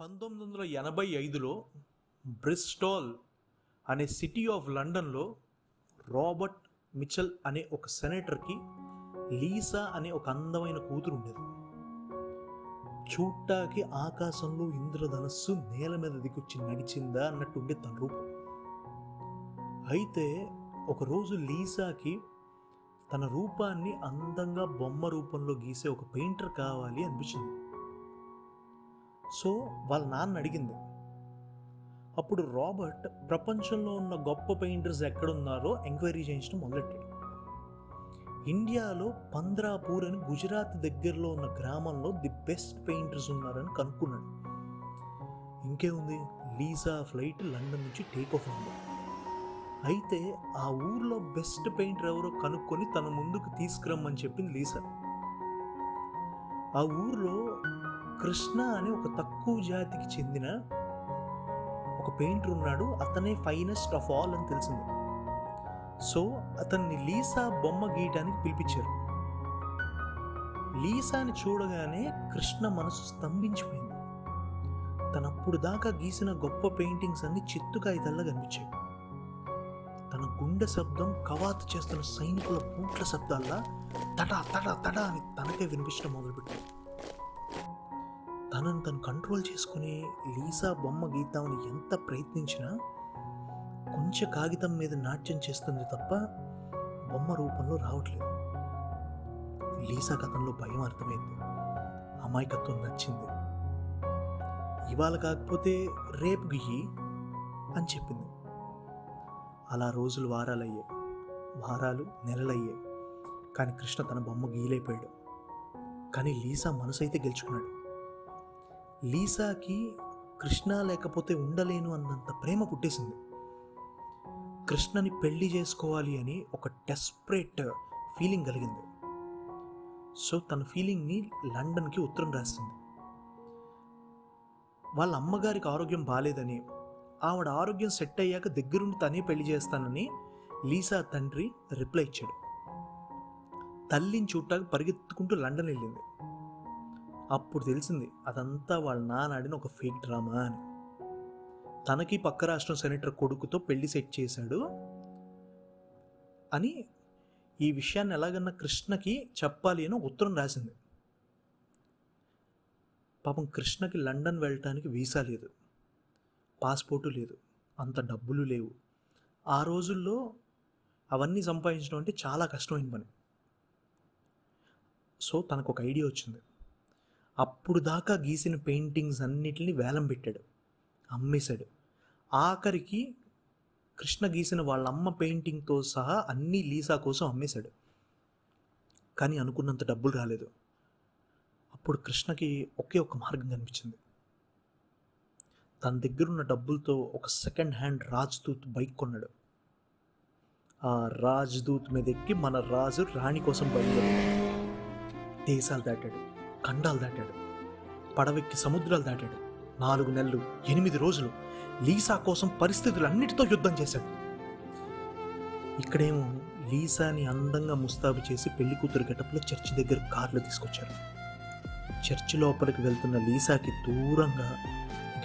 పంతొమ్మిది వందల ఎనభై ఐదులో బ్రిస్టాల్ అనే సిటీ ఆఫ్ లండన్లో రాబర్ట్ మిచల్ అనే ఒక సెనేటర్కి లీసా అనే ఒక అందమైన కూతురు ఉండేది చూట్టాకి ఆకాశంలో ఇంద్రధనస్సు నేల మీద దిగొచ్చి నడిచిందా అన్నట్టు ఉండే తన రూపం. అయితే ఒకరోజు లీసాకి తన రూపాన్ని అందంగా బొమ్మ రూపంలో గీసే ఒక పెయింటర్ కావాలి అనిపించింది. సో వాళ్ళ నాన్న అడిగింది. అప్పుడు రాబర్ట్ ప్రపంచంలో ఉన్న గొప్ప పెయింటర్స్ ఎక్కడున్నారో ఎంక్వైరీ చేయించడం మొదలెట్టాడు. ఇండియాలో పంద్రాపూర్ అని గుజరాత్ దగ్గరలో ఉన్న గ్రామంలో ది బెస్ట్ పెయింటర్స్ ఉన్నారని కనుక్కున్నాడు. ఇంకేముంది? లీజా ఫ్లైట్ లండన్ నుంచి టేక్ ఆఫ్ అయింది. అయితే ఆ ఊర్లో బెస్ట్ పెయింటర్ ఎవరో కనుక్కొని తన ముందుకు తీసుకురమ్మని చెప్పింది లీసా. ఆ ఊర్లో కృష్ణ అనే ఒక తక్కువ జాతికి చెందిన ఒక పెయింటర్ ఉన్నాడు. అతనే ఫైనెస్ట్ ఆఫ్ ఆల్ అని తెలిసింది. సో అతన్ని లీసా బొమ్మ గీయటానికి పిలిపించారు. లీసాని చూడగానే కృష్ణ మనసు స్తంభించిపోయింది. తనప్పుడు దాకా గీసిన గొప్ప పెయింటింగ్స్ అన్ని చిత్తు కాగితాల్లా కనిపించాయి. తన గుండె శబ్దం కవాతు చేస్తున్న సైనికుల పూట్ల శబ్దాల్లా తడా తడా తడా అని తనకే వినిపించడం మొదలుపెట్టింది. తనను తను కంట్రోల్ చేసుకుని లీసా బొమ్మ గీద్దామని ఎంత ప్రయత్నించినా కొంచెం కాగితం మీద నాట్యం చేస్తుంది తప్ప బొమ్మ రూపంలో రావట్లేదు. లీసా కథంలో భయం అర్థమైంది. అమాయకత్వం నచ్చింది. ఇవాళ కాకపోతే రేపు గియ్యి అని చెప్పింది. అలా రోజులు వారాలయ్యాయి. వారాలు నెలలయ్యాయి. కానీ కృష్ణ తన బొమ్మ గీలైపోయాడు కానీ లీసా మనసు అయితే గెలుచుకున్నాడు. లీసాకి కృష్ణ లేకపోతే ఉండలేను అన్నంత ప్రేమ పుట్టేసింది. కృష్ణని పెళ్ళి చేసుకోవాలి అని ఒక డెస్పరేట్ ఫీలింగ్ కలిగింది. సో తన ఫీలింగ్ని లండన్కి ఉత్తరం రాసింది. వాళ్ళ అమ్మగారికి ఆరోగ్యం బాగాలేదని ఆవిడ ఆరోగ్యం సెట్ అయ్యాక దగ్గరుండి తనే పెళ్ళి చేస్తానని లీసా తండ్రి రిప్లై ఇచ్చాడు. తల్లిని చూడటానికి పరిగెత్తుకుంటూ లండన్ వెళ్ళింది. అప్పుడు తెలిసింది అదంతా వాళ్ళ నాన్న ఆడిన ఒక ఫేక్ డ్రామా అని. తనకి పక్క రాష్ట్రం సెనేటర్ కొడుకుతో పెళ్ళి సెట్ చేశాడు అని ఈ విషయాన్ని ఎలాగన్నా కృష్ణకి చెప్పాలి అని ఉత్తరం రాసింది. పాపం కృష్ణకి లండన్ వెళ్ళటానికి వీసా లేదు. పాస్పోర్టు లేదు. అంత డబ్బులు లేవు. ఆ రోజుల్లో అవన్నీ సంపాదించడం అంటే చాలా కష్టమైన పని. సో తనకు ఒక ఐడియా వచ్చింది. అప్పుడు దాకా గీసిన పెయింటింగ్స్ అన్నిటిని వేలం పెట్టాడు. అమ్మేశాడు. ఆఖరికి కృష్ణ గీసిన వాళ్ళ అమ్మ పెయింటింగ్తో సహా అన్నీ లీసా కోసం అమ్మేశాడు. కానీ అనుకున్నంత డబ్బులు రాలేదు. అప్పుడు కృష్ణకి ఒకే ఒక మార్గం కనిపించింది. తన దగ్గరున్న డబ్బులతో ఒక సెకండ్ హ్యాండ్ రాజ్దూత్ బైక్ కొన్నాడు. ఆ రాజ్దూత్ మీద ఎక్కి మన రాజు రాణి కోసం బయలుదేరాడు. దేశాలు దాటాడు. ఖండాలు దాటాడు. పడవెక్కి సముద్రాలు దాటాడు. నాలుగు నెలలు ఎనిమిది రోజులు లీసా కోసం పరిస్థితులన్నిటితో యుద్ధం చేశాడు. ఇక్కడేమో లీసాని అందంగా ముస్తాబు చేసి పెళ్ళి కూతురు గెటప్లో చర్చి దగ్గర కార్లు తీసుకొచ్చారు. చర్చి లోపలికి వెళ్తున్న లీసాకి దూరంగా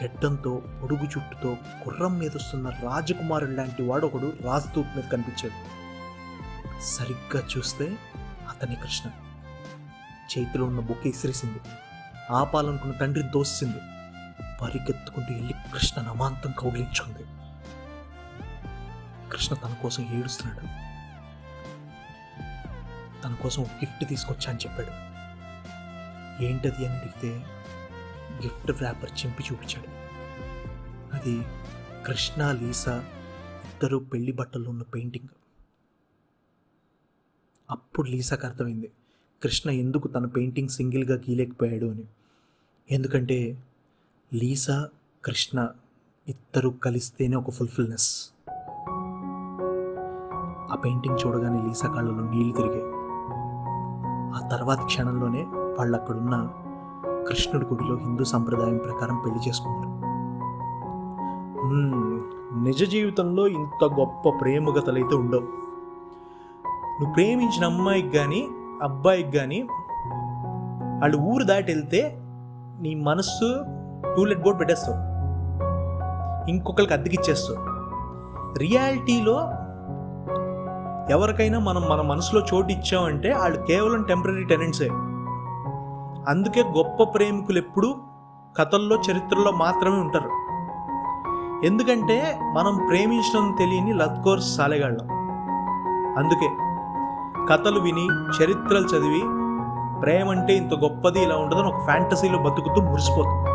గెడ్డంతో పొడుగు చుట్టుతో గుర్రం మీద వస్తున్న రాజకుమారుడు లాంటి వాడు ఒకడు రాజ్దూత్ మీద కనిపించాడు. సరిగ్గా చూస్తే అతని కృష్ణ. చేతిలో ఉన్న బొక్క ఇసిరేసింది. ఆపాలనుకున్న తండ్రిని దోసింది పరిగెత్తుకుంటూ వెళ్ళి కృష్ణ నమాంతం కౌగిలించుకుంది. కృష్ణ తన కోసం ఏడుస్తున్నాడు. తన కోసం ఒక గిఫ్ట్ తీసుకొచ్చా అని చెప్పాడు. ఏంటది అని అడిగితే గిఫ్ట్ వ్రాపర్ చింపి చూపించాడు. అది కృష్ణ లీసా ఇద్దరు పెళ్ళి బట్టల్లో ఉన్న పెయింటింగ్. అప్పుడు లీసాకు అర్థమైంది. కృష్ణ ఎందుకు తన పెయింటింగ్ సింగిల్గా గీయలేకపోయాడు అని. ఎందుకంటే లీసా కృష్ణ ఇద్దరు కలిస్తేనే ఒక ఫుల్ఫిల్నెస్. ఆ పెయింటింగ్ చూడగానే లీసా కళ్ళలో నీళ్ళు తిరిగాయి. ఆ తర్వాత క్షణంలోనే వాళ్ళు అక్కడున్న కృష్ణుడి గుడిలో హిందూ సంప్రదాయం ప్రకారం పెళ్ళి చేసుకున్నారు. నిజ జీవితంలో ఇంత గొప్ప ప్రేమ కథలైతే ఉండవు. నువ్వు ప్రేమించిన అమ్మాయికి కానీ అబ్బాయికి కానీ వాళ్ళు ఊరు దాటి వెళ్తే నీ మనస్సు టూలెట్ బోర్డ్ పెట్టేస్తావు. ఇంకొకరికి అద్దెకిచ్చేస్తావు. రియాలిటీలో ఎవరికైనా మనం మన మనసులో చోటు ఇచ్చామంటే వాళ్ళు కేవలం టెంపరీ టెనెంట్సే. అందుకే గొప్ప ప్రేమికులు ఎప్పుడూ కథల్లో చరిత్రలో మాత్రమే ఉంటారు. ఎందుకంటే మనం ప్రేమించడం తెలియని లత్కోర్స్ సాలెగాళ్ళం. అందుకే కథలు విని చరిత్రలు చదివి ప్రేమ అంటే ఇంత గొప్పది ఇలా ఉండదని ఒక ఫ్యాంటసీలో బతుకుతూ మురిసిపోతుంది.